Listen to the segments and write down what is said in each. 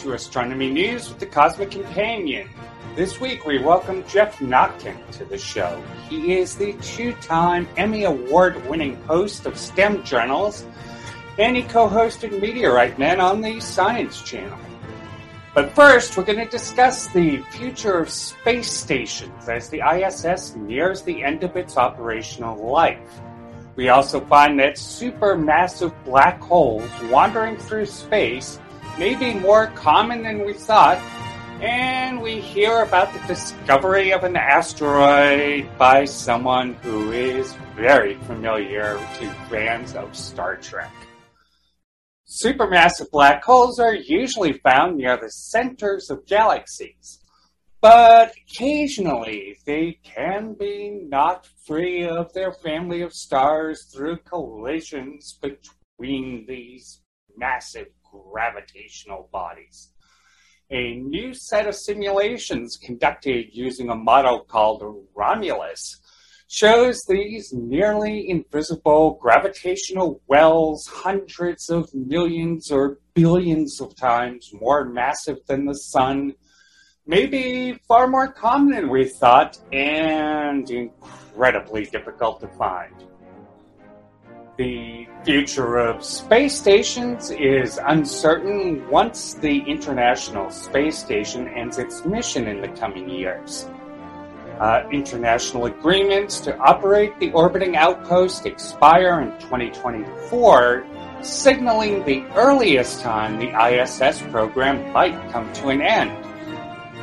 to Astronomy News with the Cosmic Companion. This week we welcome Jeff Notkin to the show. He is the two time Emmy Award winning host of STEM journals, and he co hosted Meteorite Men on the Science Channel. But first, we're going to discuss the future of space stations as the ISS nears the end of its operational life. We also find that supermassive black holes wandering through space may be more common than we thought, and we hear about the discovery of an asteroid by someone who is very familiar to fans of Star Trek. Supermassive black holes are usually found near the centers of galaxies, but occasionally they can be not free of their family of stars through collisions between these massive gravitational bodies. A new set of simulations conducted using a model called Romulus shows these nearly invisible gravitational wells hundreds of millions or billions of times more massive than the Sun, maybe far more common than we thought, and incredibly difficult to find. The future of space stations is uncertain once the International Space Station ends its mission in the coming years. Uh, international agreements to operate the orbiting outpost expire in 2024, signaling the earliest time the ISS program might come to an end.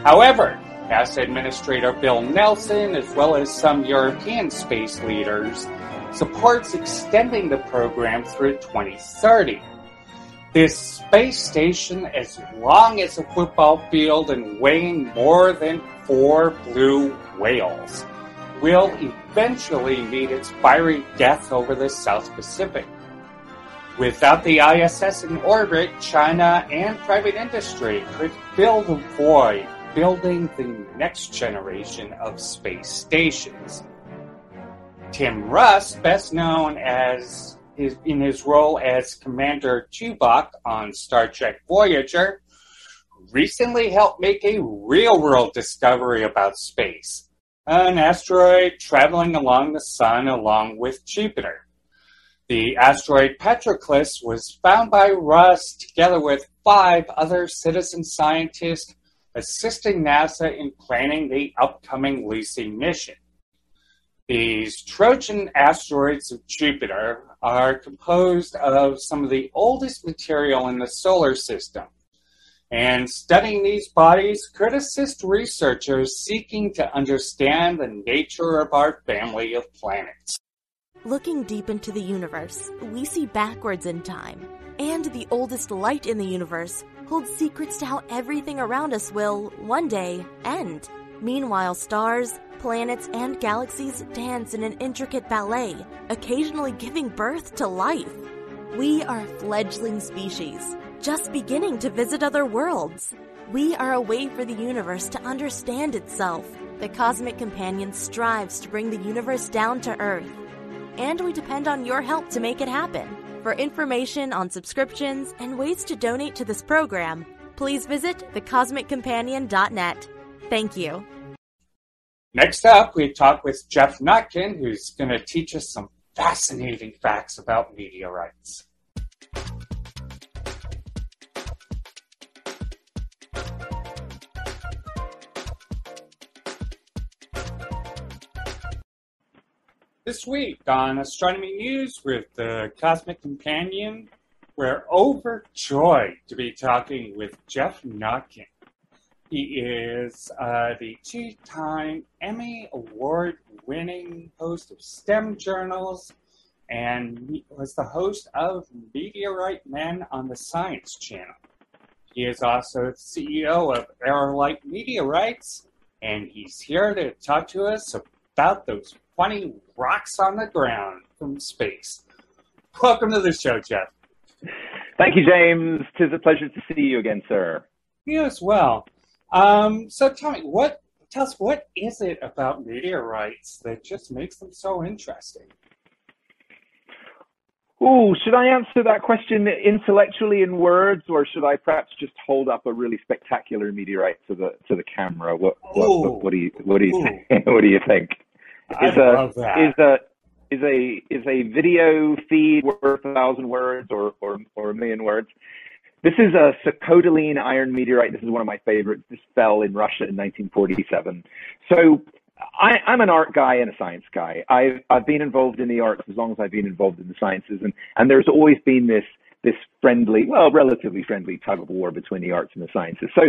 However, NASA Administrator Bill Nelson, as well as some European space leaders, supports extending the program through 2030. This space station, as long as a football field and weighing more than four blue whales, will eventually meet its fiery death over the South Pacific. Without the ISS in orbit, China and private industry could fill the void building the next generation of space stations. Tim Russ, best known as his, in his role as Commander Tuvok on Star Trek Voyager, recently helped make a real world discovery about space an asteroid traveling along the Sun along with Jupiter. The asteroid Patroclus was found by Russ together with five other citizen scientists assisting NASA in planning the upcoming Lucy mission. These Trojan asteroids of Jupiter are composed of some of the oldest material in the solar system. And studying these bodies could assist researchers seeking to understand the nature of our family of planets. Looking deep into the universe, we see backwards in time. And the oldest light in the universe holds secrets to how everything around us will, one day, end. Meanwhile, stars, planets, and galaxies dance in an intricate ballet, occasionally giving birth to life. We are a fledgling species, just beginning to visit other worlds. We are a way for the universe to understand itself. The Cosmic Companion strives to bring the universe down to Earth, and we depend on your help to make it happen. For information on subscriptions and ways to donate to this program, please visit thecosmiccompanion.net. Thank you. Next up, we talk with Jeff Notkin, who's going to teach us some fascinating facts about meteorites. This week on Astronomy News with the Cosmic Companion, we're overjoyed to be talking with Jeff Notkin. He is uh, the two time Emmy Award winning host of STEM journals and was the host of Meteorite Men on the Science Channel. He is also CEO of Aerolite Meteorites, and he's here to talk to us about those funny rocks on the ground from space. Welcome to the show, Jeff. Thank you, James. Tis a pleasure to see you again, sir. You as well. Um, so tell me, what tell us what is it about meteorites that just makes them so interesting? Oh, should I answer that question intellectually in words, or should I perhaps just hold up a really spectacular meteorite to the to the camera? What what, what, what do you what do you think? what do you think? Is I a, love that. Is a is a is a video feed worth a thousand words or or or a million words? This is a Sikhote-Alin iron meteorite. This is one of my favorites. This fell in Russia in 1947. So I, am an art guy and a science guy. I've I've been involved in the arts as long as I've been involved in the sciences, and and there's always been this this friendly, well, relatively friendly tug of war between the arts and the sciences. So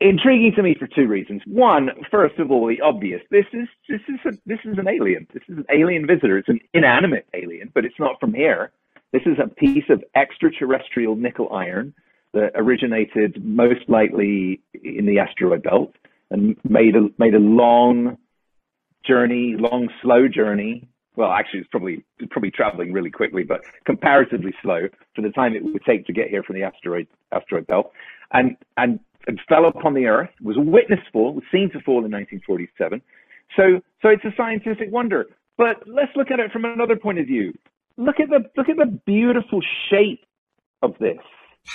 intriguing to me for two reasons. One, first of all, the obvious. This is this is a, this is an alien. This is an alien visitor. It's an inanimate alien, but it's not from here. This is a piece of extraterrestrial nickel iron that originated most likely in the asteroid belt and made a made a long journey, long slow journey. Well, actually, it's probably probably traveling really quickly, but comparatively slow for the time it would take to get here from the asteroid asteroid belt, and and and fell upon the Earth. Was witnessed fall, was seen to fall in 1947. So so it's a scientific wonder. But let's look at it from another point of view. Look at the look at the beautiful shape of this.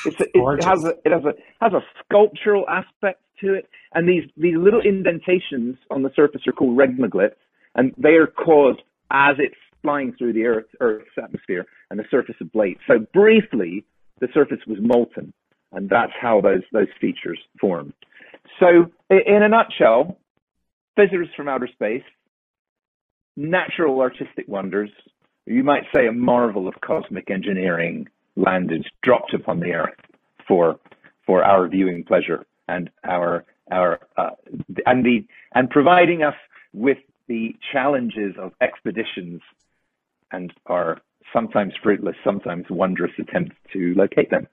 It's a, it has a it has a has a sculptural aspect to it, and these these little indentations on the surface are called regmaglyphs, and they are caused as it's flying through the Earth Earth's atmosphere and the surface ablates. So briefly, the surface was molten, and that's how those those features formed. So in a nutshell, visitors from outer space, natural artistic wonders, you might say a marvel of cosmic engineering landed, dropped upon the earth for for our viewing pleasure and our our uh, and the and providing us with the challenges of expeditions and our sometimes fruitless, sometimes wondrous attempts to locate them.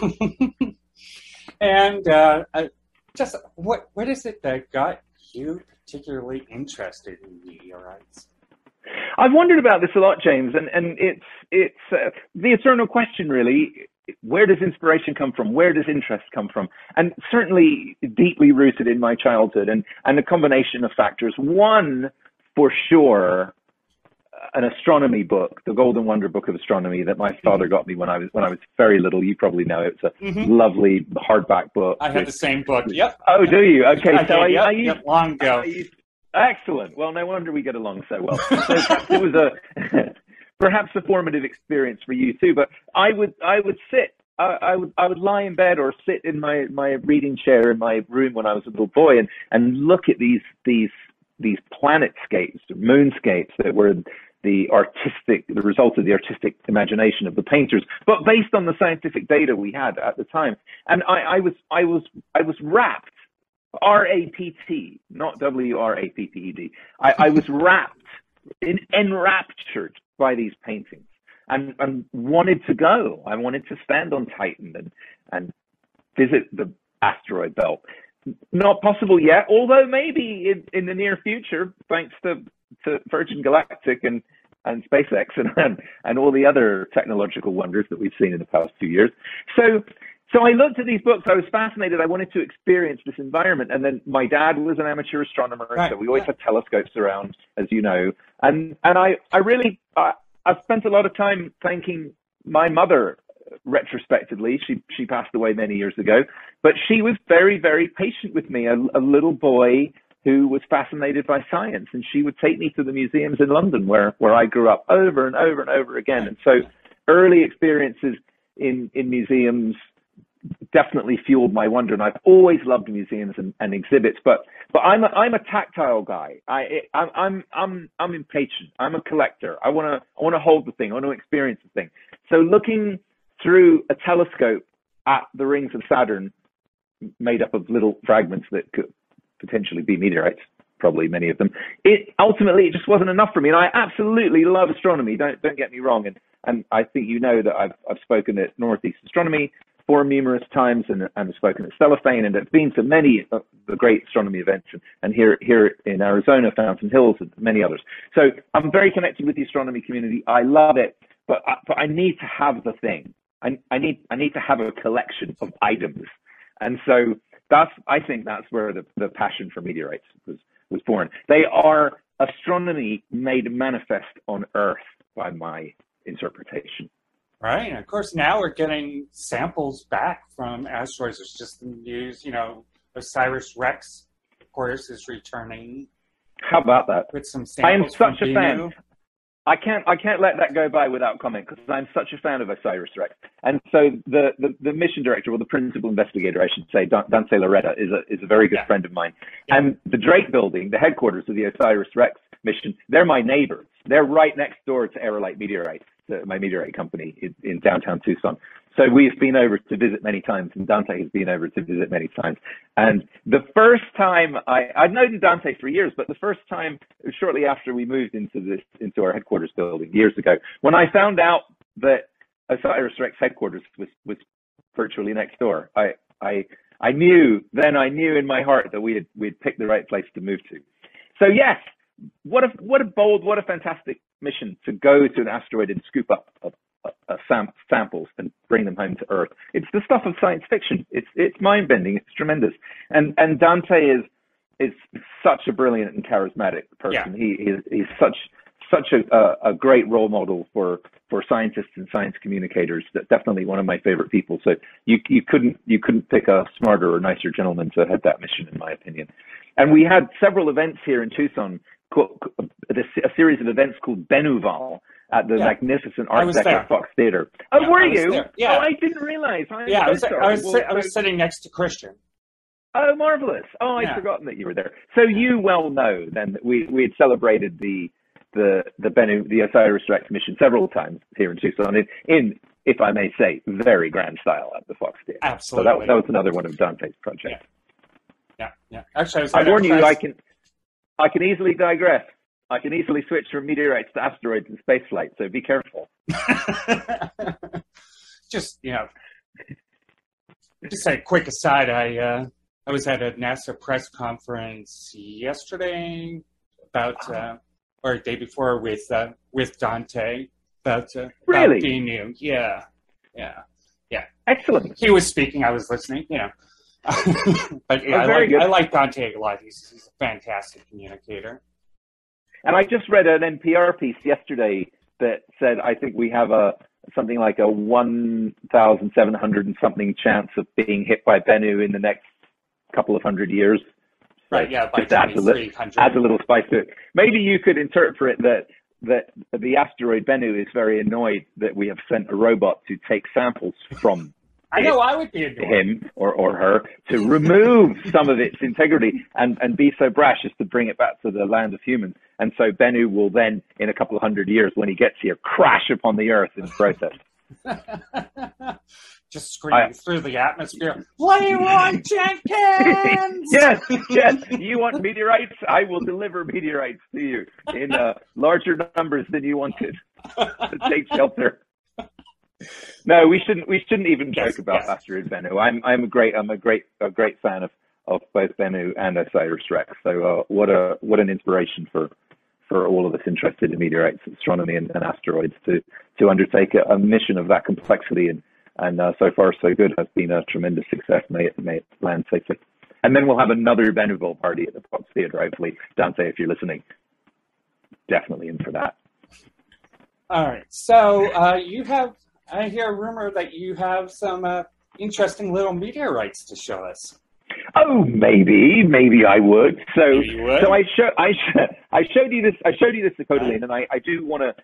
and uh, uh, just what what is it that got you particularly interested in meteorites? I've wondered about this a lot, James, and, and it's it's uh, the eternal question, really. Where does inspiration come from? Where does interest come from? And certainly deeply rooted in my childhood, and and a combination of factors. One, for sure, an astronomy book, the Golden Wonder Book of Astronomy that my father got me when I was when I was very little. You probably know. It's a mm-hmm. lovely hardback book. I had the same book. Yep. Oh, do you? Okay, I so did, I, yep, I used, yep, long ago. I used, Excellent. Well, no wonder we get along so well. So it was a perhaps a formative experience for you too. But I would I would sit I, I, would I would lie in bed or sit in my my reading chair in my room when I was a little boy and and look at these these these planetscapes, moonscapes that were the artistic, the result of the artistic imagination of the painters, but based on the scientific data we had at the time. And I, I was, I was, I was rapt R A P T, not W R A P P E D. I, I was rapt, in, enraptured by these paintings and, and wanted to go. I wanted to stand on Titan and, and visit the asteroid belt. Not possible yet, although maybe in, in the near future, thanks to, to Virgin Galactic and, and SpaceX and, and all the other technological wonders that we've seen in the past few years. So so I looked at these books. I was fascinated. I wanted to experience this environment. And then my dad was an amateur astronomer, right. so we always had telescopes around, as you know. And and I I really I, I've spent a lot of time thanking my mother retrospectively. She she passed away many years ago, but she was very very patient with me. A, a little boy who was fascinated by science, and she would take me to the museums in London where where I grew up over and over and over again. And so early experiences in in museums definitely fueled my wonder. And I've always loved museums and, and exhibits, but but I'm a, I'm a tactile guy. I I'm I'm I'm impatient. I'm a collector. I want to I want to hold the thing. I want to experience the thing. So looking through a telescope at the rings of Saturn, made up of little fragments that could potentially be meteorites, probably many of them. It ultimately it just wasn't enough for me. And I absolutely love astronomy. Don't don't get me wrong. And and I think you know that I've I've spoken at Northeast Astronomy for numerous times and, and has spoken at Stellafane and have been to many of the great astronomy events and, and here here in Arizona, Fountain Hills, and many others. So I'm very connected with the astronomy community. I love it, but I, but I need to have the thing. I, I need I need to have a collection of items, and so that's I think that's where the, the passion for meteorites was was born. They are astronomy made manifest on Earth by my interpretation. Right. And of course, now we're getting samples back from asteroids. There's just the news, you know, OSIRIS REx, of course, is returning. How about that? With some samples. I am such a fan. I can't I can't let that go by without comment because I'm such a fan of OSIRIS REx. And so the, the, the, mission director or the principal investigator, I should say, Dante Lauretta, is a is a very good yeah. friend of mine. Yeah. And the Drake building, the headquarters of the OSIRIS REx mission, they're my neighbors. They're right next door to Aerolite Meteorite, my meteorite company in, downtown Tucson. So we've been over to visit many times, and Dante has been over to visit many times. And the first time I, I'd known Dante for years, but the first time, shortly after we moved into this, into our headquarters building years ago, when I found out that Osiris Rex headquarters was, was virtually next door, I, I, I knew, then I knew in my heart that we had, we'd picked the right place to move to. So yes, what a, what a bold, what a fantastic mission to go to an asteroid and scoop up a, uh, sam- samples and bring them home to Earth. It's the stuff of science fiction. It's it's mind bending. It's tremendous. And and Dante is is such a brilliant and charismatic person. Yeah. He is he's such such a, a, a great role model for for scientists and science communicators. That definitely one of my favorite people. So you you couldn't you couldn't pick a smarter or nicer gentleman to head that mission, in my opinion. And we had several events here in Tucson, a series of events called Bennuval, at the yeah. magnificent Art Deco Fox Theater. Oh, yeah, were you? There. Oh, yeah. Oh, I didn't realize. I'm yeah, I was, I was, well, I was sitting next to Christian. Oh, marvelous! Oh, I'd yeah. forgotten that you were there. So you well know then that we we had celebrated the the the Bennu the Osiris Rex mission several times here in Tucson in, in if I may say very grand style at the Fox Theater. Absolutely. So that, that was another one of Dante's projects. Yeah, yeah. yeah. Actually, I, was. I warn you, I can I can easily digress. I can easily switch from meteorites to asteroids in spaceflight, so be careful. just you know, just a quick aside. I uh, I was at a NASA press conference yesterday about uh, or day before with uh, with Dante about uh, really about Yeah, yeah, yeah. Excellent. He was speaking. I was listening. You know. but yeah, I, like, I like Dante a lot. He's, he's a fantastic communicator. And I just read an NPR piece yesterday that said I think we have a something like a 1,700 and something chance of being hit by Bennu in the next couple of hundred years. Right, yeah, by adds a, little, adds a little spice to it. Maybe you could interpret that that the asteroid Bennu is very annoyed that we have sent a robot to take samples from I know I would be him or, or her to remove some of its integrity and, and be so brash as to bring it back to the land of humans. And so Bennu will then, in a couple of hundred years, when he gets here, crash upon the earth in the process. Just screaming I, through the atmosphere. What do you want, Jenkins? yes, yes. You want meteorites? I will deliver meteorites to you in uh, larger numbers than you wanted to take shelter no, we shouldn't. We shouldn't even joke yes, about yes. Asteroid Bennu. I'm I'm a great I'm a great a great fan of of both Bennu and Osiris Rex. So uh, what a what an inspiration for for all of us interested in meteorites, astronomy, and, and asteroids to to undertake a, a, mission of that complexity. And and uh, so far so good has been a tremendous success. May it may it land safely. And then we'll have another Bennuval party at the Fox Theatre, hopefully. Dante, if you're listening, definitely in for that. All right. So uh, you have I hear a rumor that you have some uh, interesting little meteorites to show us. Oh, maybe, maybe I would. So, would. so I show, I, I showed you this, I showed you this Sikhote-Alin, and I, I do want to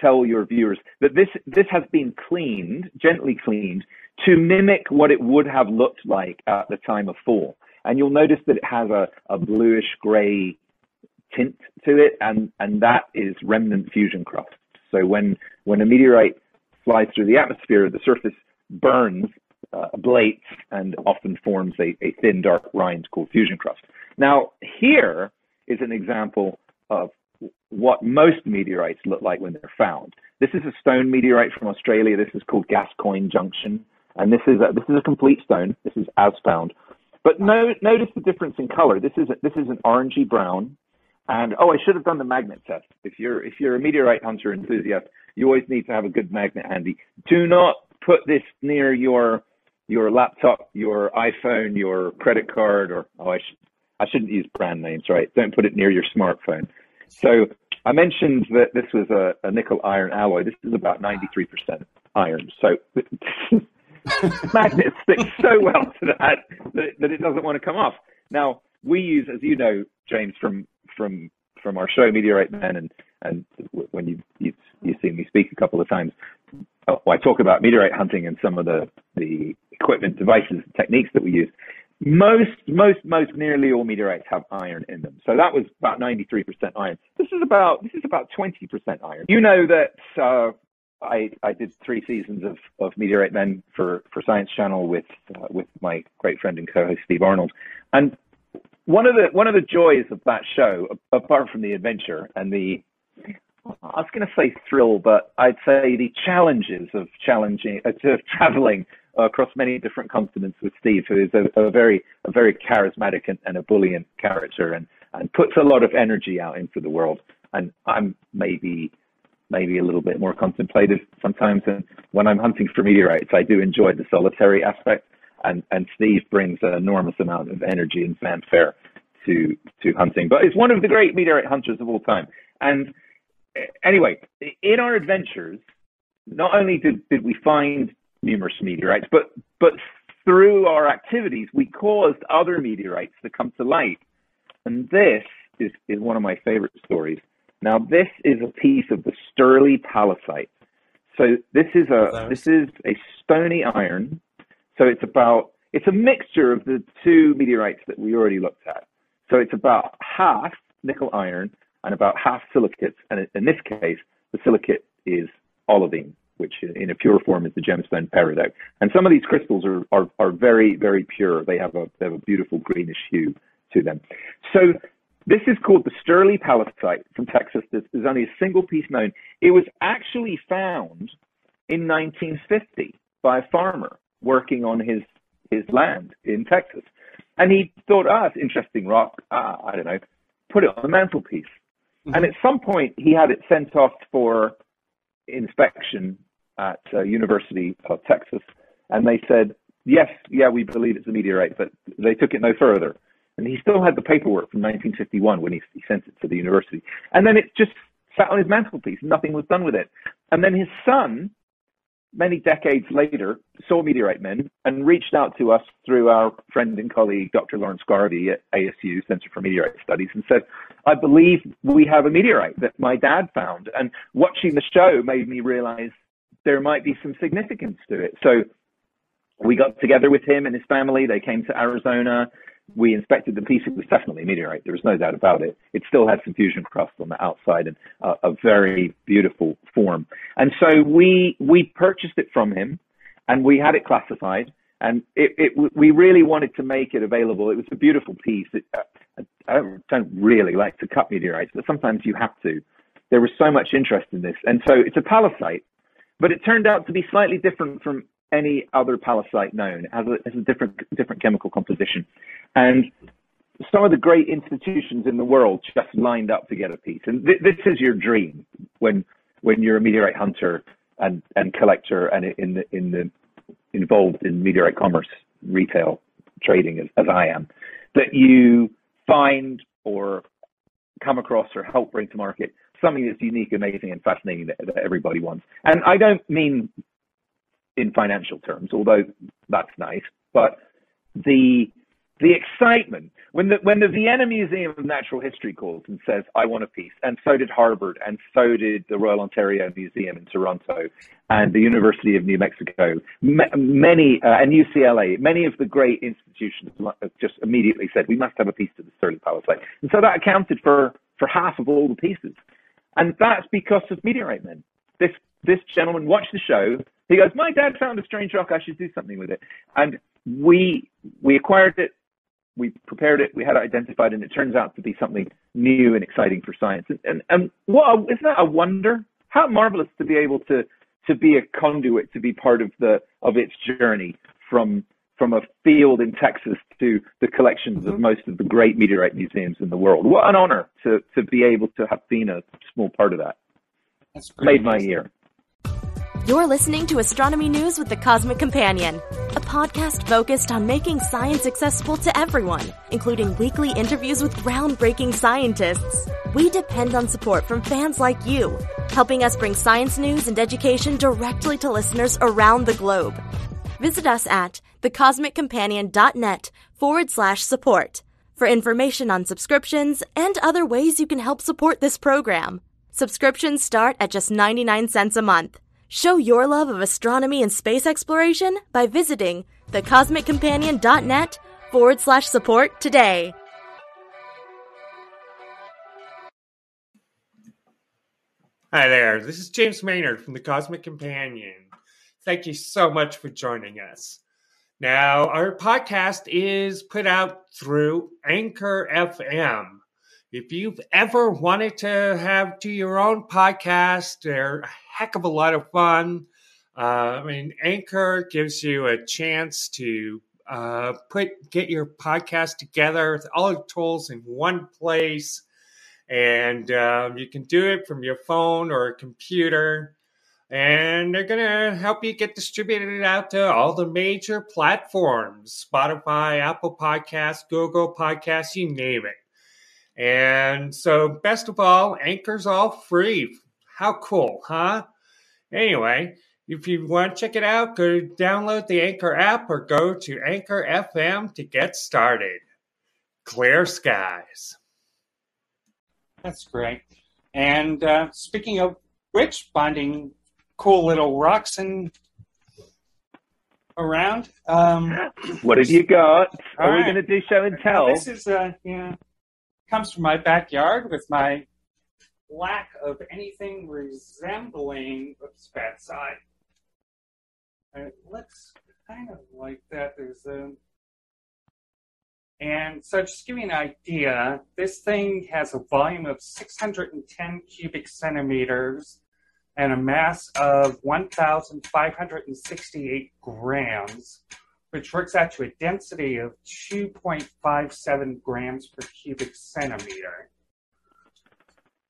tell your viewers that this, this has been cleaned, gently cleaned, to mimic what it would have looked like at the time of fall. And you'll notice that it has a, a bluish gray tint to it, and, and that is remnant fusion crust. So when, when a meteorite flies through the atmosphere, the surface burns, uh, ablates, and often forms a, a thin, dark rind called fusion crust. Now, here is an example of what most meteorites look like when they're found. This is a stone meteorite from Australia. This is called Gascoyne Junction, and this is a, this is a complete stone. This is as found. But no, notice the difference in color. This is a, this is an orangey brown, and oh, I should have done the magnet test. If you're if you're a meteorite hunter enthusiast, you always need to have a good magnet handy. Do not put this near your your laptop, your iPhone, your credit card, or oh, I, sh- I shouldn't use brand names, right? Don't put it near your smartphone. So I mentioned that this was a, a nickel iron alloy. This is about 93% iron. So magnet sticks so well to that, that that it doesn't want to come off. Now we use, as you know, James, from from from our show Meteorite Men, and and when you you've, you've seen me speak a couple of times, oh, I talk about meteorite hunting and some of the the equipment, devices, and techniques that we use. Most, most, most, nearly all meteorites have iron in them. So that was about 93% iron. This is about this is about 20% iron. You know that uh, I, I did three seasons of, of Meteorite Men for, for Science Channel with uh, with my great friend and co-host Steve Arnold, and one of the one of the joys of that show, apart from the adventure and the I was going to say thrill, but I'd say the challenges of challenging uh, of traveling across many different continents with Steve, who is a, a very a very charismatic and, and ebullient character, and and puts a lot of energy out into the world. And I'm maybe maybe a little bit more contemplative sometimes. And when I'm hunting for meteorites, I do enjoy the solitary aspect. And, and Steve brings an enormous amount of energy and fanfare to, to hunting. But he's one of the great meteorite hunters of all time. And eh, anyway, in our adventures, not only did, did we find numerous meteorites, but, but through our activities, we caused other meteorites to come to light. And this is, is one of my favorite stories. Now, this is a piece of the Stirling pallasite. So this is a this is a stony iron. So it's about it's a mixture of the two meteorites that we already looked at. So it's about half nickel iron and about half silicates. And in this case, the silicate is olivine, which in a pure form is the gemstone peridot. And some of these crystals are, are, are very, very pure. They have a they have a beautiful greenish hue to them. So this is called the Stirling pallasite from Texas. There's only a single piece known. It was actually found in 1950 by a farmer working on his his land in Texas, and he thought, ah, it's interesting rock. Ah, I don't know, put it on the mantelpiece. Mm-hmm. And at some point, he had it sent off for inspection at uh, University of Texas, and they said, yes, yeah, we believe it's a meteorite, but they took it no further. And he still had the paperwork from 1951 when he, he sent it to the university. And then it just sat on his mantelpiece. Nothing was done with it. And then his son, many decades later, saw Meteorite Men and reached out to us through our friend and colleague, Dr. Lawrence Garvie at ASU Center for Meteorite Studies, and said, I believe we have a meteorite that my dad found. And watching the show made me realize there might be some significance to it. So we got together with him and his family. They came to Arizona we inspected the piece. It was definitely a meteorite. There was no doubt about it. It still had some fusion crust on the outside and uh, a very beautiful form. And so we we purchased it from him, and we had it classified. And it, it we really wanted to make it available. It was a beautiful piece. It, uh, I don't really like to cut meteorites, but sometimes you have to. There was so much interest in this, and so it's a pallasite, but it turned out to be slightly different from any other pallasite known. It has a, has a different different chemical composition, and some of the great institutions in the world just lined up to get a piece. And th- this is your dream when when you're a meteorite hunter and, and collector and in the in the involved in meteorite commerce, retail trading as, as I am, that you find or come across or help bring to market something that's unique, amazing, and fascinating that, that everybody wants. And I don't mean in financial terms, although that's nice. But the the excitement when the when the Vienna Museum of Natural History calls and says, "I want a piece," and so did Harvard, and so did the Royal Ontario Museum in Toronto, and the University of New Mexico, many uh, and UCLA, many of the great institutions just immediately said, "We must have a piece to the Stirling Pallasite," and so that accounted for for half of all the pieces, and that's because of Meteorite Men. This this gentleman watched the show he goes, my dad found a strange rock. I should do something with it. And we we acquired it, we prepared it, we had it identified, and it turns out to be something new and exciting for science. And and, and what isn't that a wonder? How marvelous to be able to to be a conduit, to be part of the of its journey from from a field in Texas to the collections of mm-hmm. most of the great meteorite museums in the world. What an honor to to be able to have been a small part of that. That's great. made my year. You're listening to Astronomy News with the Cosmic Companion, a podcast focused on making science accessible to everyone, including weekly interviews with groundbreaking scientists. We depend on support from fans like you, helping us bring science news and education directly to listeners around the globe. Visit us at thecosmiccompanion.net forward slash support for information on subscriptions and other ways you can help support this program. Subscriptions start at just 99 cents a month. Show your love of astronomy and space exploration by visiting thecosmiccompanion.net forward slash support today. Hi there, this is James Maynard from the Cosmic Companion. Thank you so much for joining us. Now, our podcast is put out through Anchor FM. If you've ever wanted to have do your own podcast, they're a heck of a lot of fun. Uh, I mean, Anchor gives you a chance to uh, put get your podcast together with all the tools in one place, and um, you can do it from your phone or a computer. And they're gonna help you get distributed out to all the major platforms: Spotify, Apple Podcasts, Google Podcasts, you name it. And so, best of all, Anchor's all free. How cool, huh? Anyway, if you want to check it out, go download the Anchor app or go to Anchor FM to get started. Clear skies. That's great. And uh, speaking of which, finding cool little rocks and around. Um, what have you got? Are right. we going to do show and tell? Now, this is uh, yeah, comes from my backyard with my lack of anything resembling. Oops, bad side. It looks kind of like that. There's a. And so, just give you an idea, this thing has a volume of 610 cubic centimeters and a mass of 1,568 grams, which works out to a density of 2.57 grams per cubic centimeter.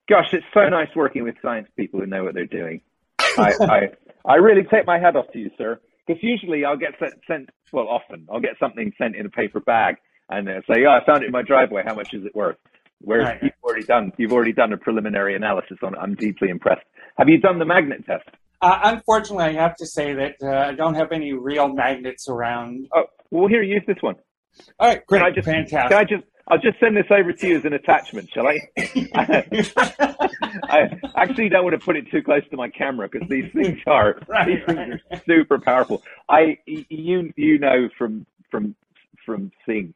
Gosh, it's so nice working with science people who know what they're doing. I, I, I really take my hat off to you, sir. Because usually I'll get sent, sent, well, often I'll get something sent in a paper bag and they'll say, "Oh, I found it in my driveway. How much is it worth?" Whereas Right. you've already done, you've already done a preliminary analysis on it. I'm deeply impressed. Have you done the magnet test? Uh, unfortunately, I have to say that uh, I don't have any real magnets around. Oh, well, here, use this one. All right, great, Can I just, fantastic. can I just, I'll just send this over to you as an attachment, shall I? I actually don't want to put it too close to my camera because these things are Right, these things are super powerful. I you you know from from from seeing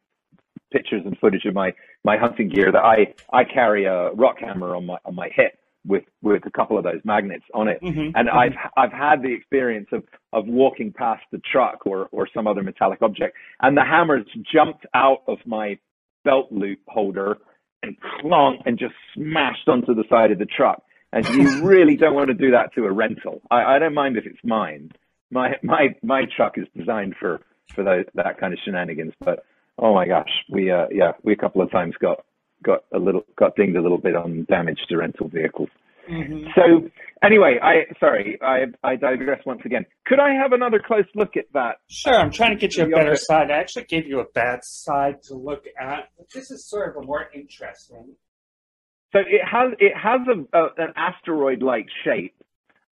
pictures and footage of my my hunting gear that I I carry a rock hammer on my on my hip with with a couple of those magnets on it. Mhm, And mhm. I've I've had the experience of of walking past the truck or or some other metallic object, and the hammer's jumped out of my belt loop holder and clunk and just smashed onto the side of the truck. And you really don't want to do that to a rental. I, I don't mind if it's mine. My my my truck is designed for for those, that kind of shenanigans. But oh my gosh, we uh yeah we a couple of times got got a little got dinged a little bit on damage to rental vehicles. Mhm. So anyway, I sorry, I I digress once again. Could I have another close look at that? Sure, I'm trying to get you a better side. I actually gave you a bad side to look at, but this is sort of a more interesting. So it has it has a, a an asteroid like shape,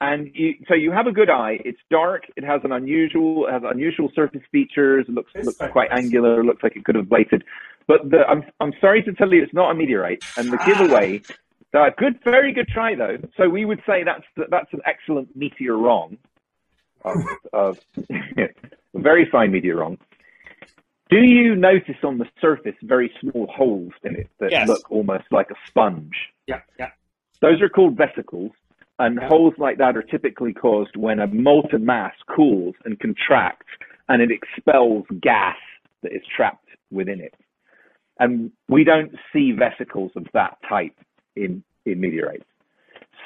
and you so you have a good eye. It's dark. It has an unusual has unusual surface features. It looks This looks quite is- angular. Looks like it could have bladed. But the, I'm I'm sorry to tell you, it's not a meteorite. And the giveaway, uh, good, very good try though. So we would say that's that's an excellent meteor wrong. Of, of a very fine meteor wrong. Do you notice on the surface very small holes in it that Yes. look almost like a sponge? Yeah, yeah. Those are called vesicles, and Yeah. holes like that are typically caused when a molten mass cools and contracts, and it expels gas that is trapped within it. And we don't see vesicles of that type in in meteorites.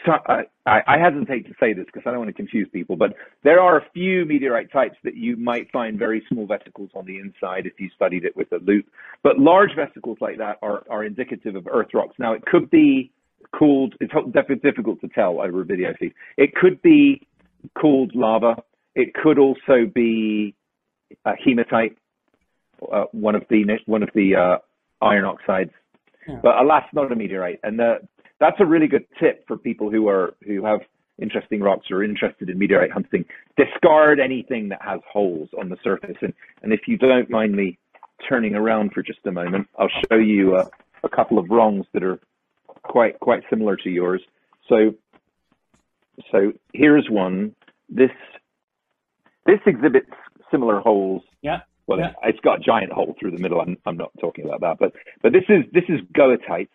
So, I, I hesitate to say this because I don't want to confuse people, but there are a few meteorite types that you might find very small vesicles on the inside if you studied it with a loupe. But large vesicles like that are, are indicative of Earth rocks. Now, it could be cooled, it's difficult to tell over a video feed. It could be cooled lava. It could also be uh, hematite, uh, one of the one of the uh, iron oxides. Yeah. But alas, not a meteorite. And that's a really good tip for people who are who have interesting rocks or interested in meteorite hunting. Discard anything that has holes on the surface. And, and if you don't mind me turning around for just a moment, I'll show you a, a couple of rungs that are quite quite similar to yours. So so here's one. This this exhibits similar holes. Yeah. Well, yeah. it's got a giant hole through the middle. I'm, I'm not talking about that, but but this is this is goethite,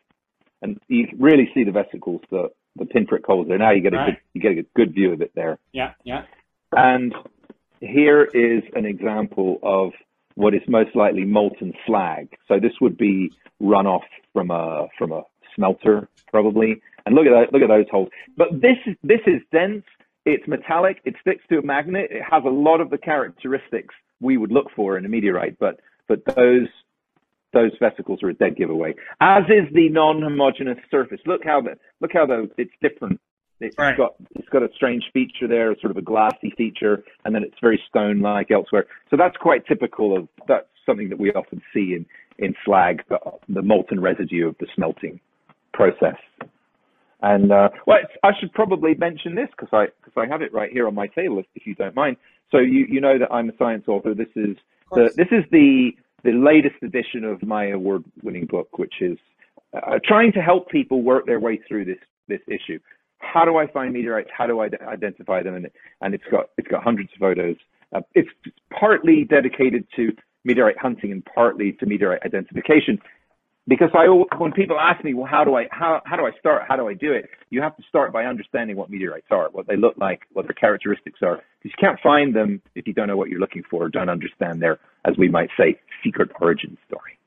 and you really see the vesicles, the the pinprick holes there. Now you get a right. good, you get a good view of it there. Yeah, yeah. And here is an example of what is most likely molten slag. So this would be runoff from a from a smelter probably. And look at that, look at those holes. But this this is dense. It's metallic. It sticks to a magnet. It has a lot of the characteristics we would look for in a meteorite. But but those those vesicles are a dead giveaway. As is the non-homogeneous surface. Look how the look how the it's different. It's right. got it's got a strange feature there, sort of a glassy feature, and then it's very stone-like elsewhere. So that's quite typical of that's something that we often see in in slag, the, the molten residue of the smelting process. And uh, well, I should probably mention this because I because I have it right here on my table, if, if you don't mind. So you you know that I'm a science author. This is the this is the the latest edition of my award-winning book, which is uh, trying to help people work their way through this this issue. How do I find meteorites? How do I identify them? And and it's got it's got hundreds of photos. Uh, it's partly dedicated to meteorite hunting and partly to meteorite identification. Because I, when people ask me, well, how do I, how, how do I start? How do I do it? You have to start by understanding what meteorites are, what they look like, what their characteristics are. Because you can't find them if you don't know what you're looking for, or don't understand their, as we might say, secret origin story.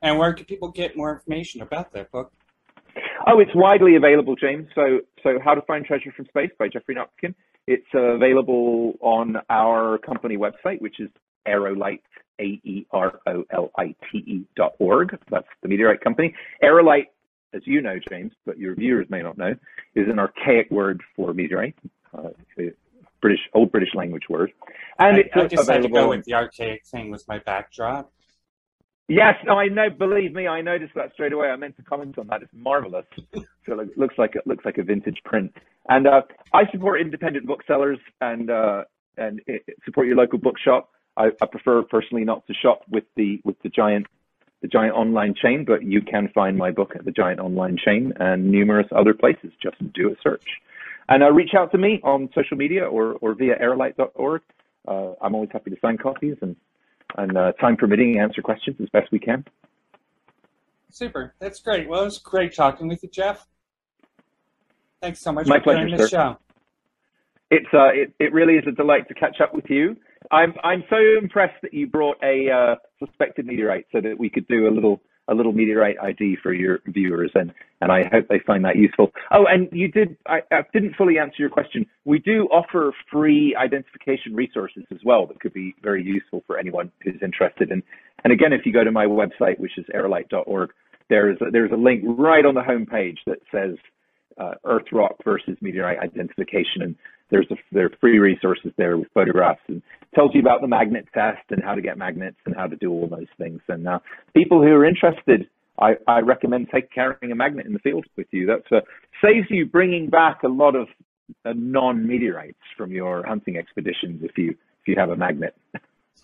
And where can people get more information about that book? Oh, it's widely available, James. So, so How to Find Treasure from Space by Geoffrey Notkin. It's uh, available on our company website, which is Aerolite, A-E-R-O-L-I-T-E dot org. That's the meteorite company. Aerolite, as you know, James, but your viewers may not know, is an archaic word for meteorite. Uh, British, old British language word. And I, it's I just available. had to go with the archaic thing with my backdrop. Yes, no, I know. Believe me, I noticed that straight away. I meant to comment on that. It's marvelous. so it looks like it looks like a vintage print. And uh, I support independent booksellers and uh, and it, support your local bookshop. I, I, prefer personally not to shop with the with the giant the giant online chain, but you can find my book at the giant online chain and numerous other places. Just do a search, and uh, reach out to me on social media or or via aerolite.org. Uh, I'm always happy to sign copies and and uh, time permitting, answer questions as best we can. Super. That's great. Well, it was great talking with you, Jeff. Thanks so much My for pleasure, doing the show. It's uh, it, it really is a delight to catch up with you. I'm I'm so impressed that you brought a uh, suspected meteorite so that we could do a little a little meteorite ID for your viewers, and and I hope they find that useful. Oh, and you did I, I didn't fully answer your question. We do offer free identification resources as well that could be very useful for anyone who's interested. And and again, if you go to my website, which is aerolite.org, there's a, there's a link right on the homepage that says uh, Earth rock versus meteorite identification, and there's a, there are free resources there with photographs and tells you about the magnet test and how to get magnets and how to do all those things. And uh, people who are interested, I, I recommend take carrying a magnet in the field with you. That uh, saves you bringing back a lot of uh, non-meteorites from your hunting expeditions if you if you have a magnet.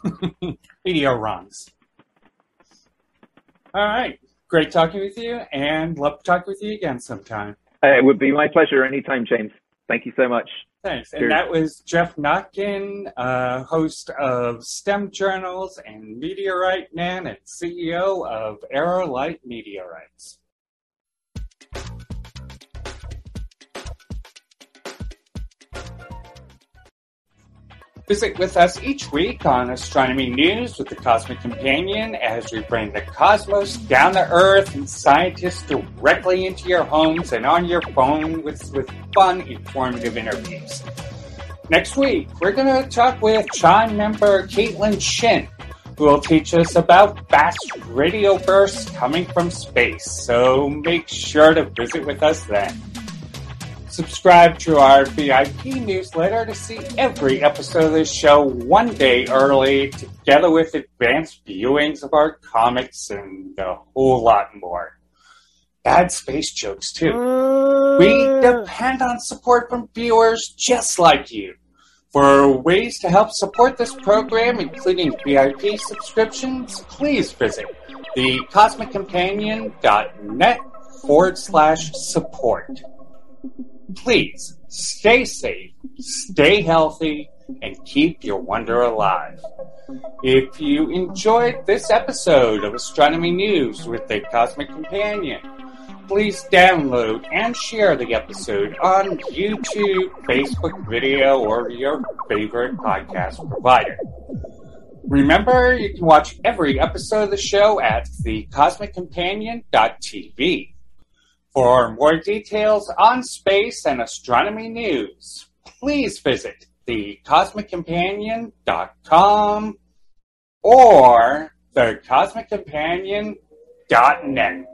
Video runs. All right. Great talking with you, and love to talk with you again sometime. Uh, it would be my pleasure anytime, James. Thank you so much. Thanks. And that was Jeff Notkin, uh, host of STEM Journals and Meteorite Man and CEO of Aerolite Meteorites. Visit with us each week on Astronomy News with the Cosmic Companion as we bring the cosmos down to Earth and scientists directly into your homes and on your phone with, with fun, informative interviews. Next week, we're going to talk with Chime member Kaitlyn Shin, who will teach us about fast radio bursts coming from space. So make sure to visit with us then. Subscribe to our VIP newsletter to see every episode of this show one day early, together with advanced viewings of our comics and a whole lot more. bad space jokes too. We mm. depend on support from viewers just like you. For ways to help support this program, including VIP subscriptions, please visit thecosmiccompanion.net forward slash support. Please stay safe, stay healthy, and keep your wonder alive. If you enjoyed this episode of Astronomy News with the Cosmic Companion, please download and share the episode on YouTube, Facebook video, or your favorite podcast provider. Remember, you can watch every episode of the show at thecosmiccompanion.tv. For more details on space and astronomy news, please visit thecosmiccompanion.com or thecosmiccompanion.net.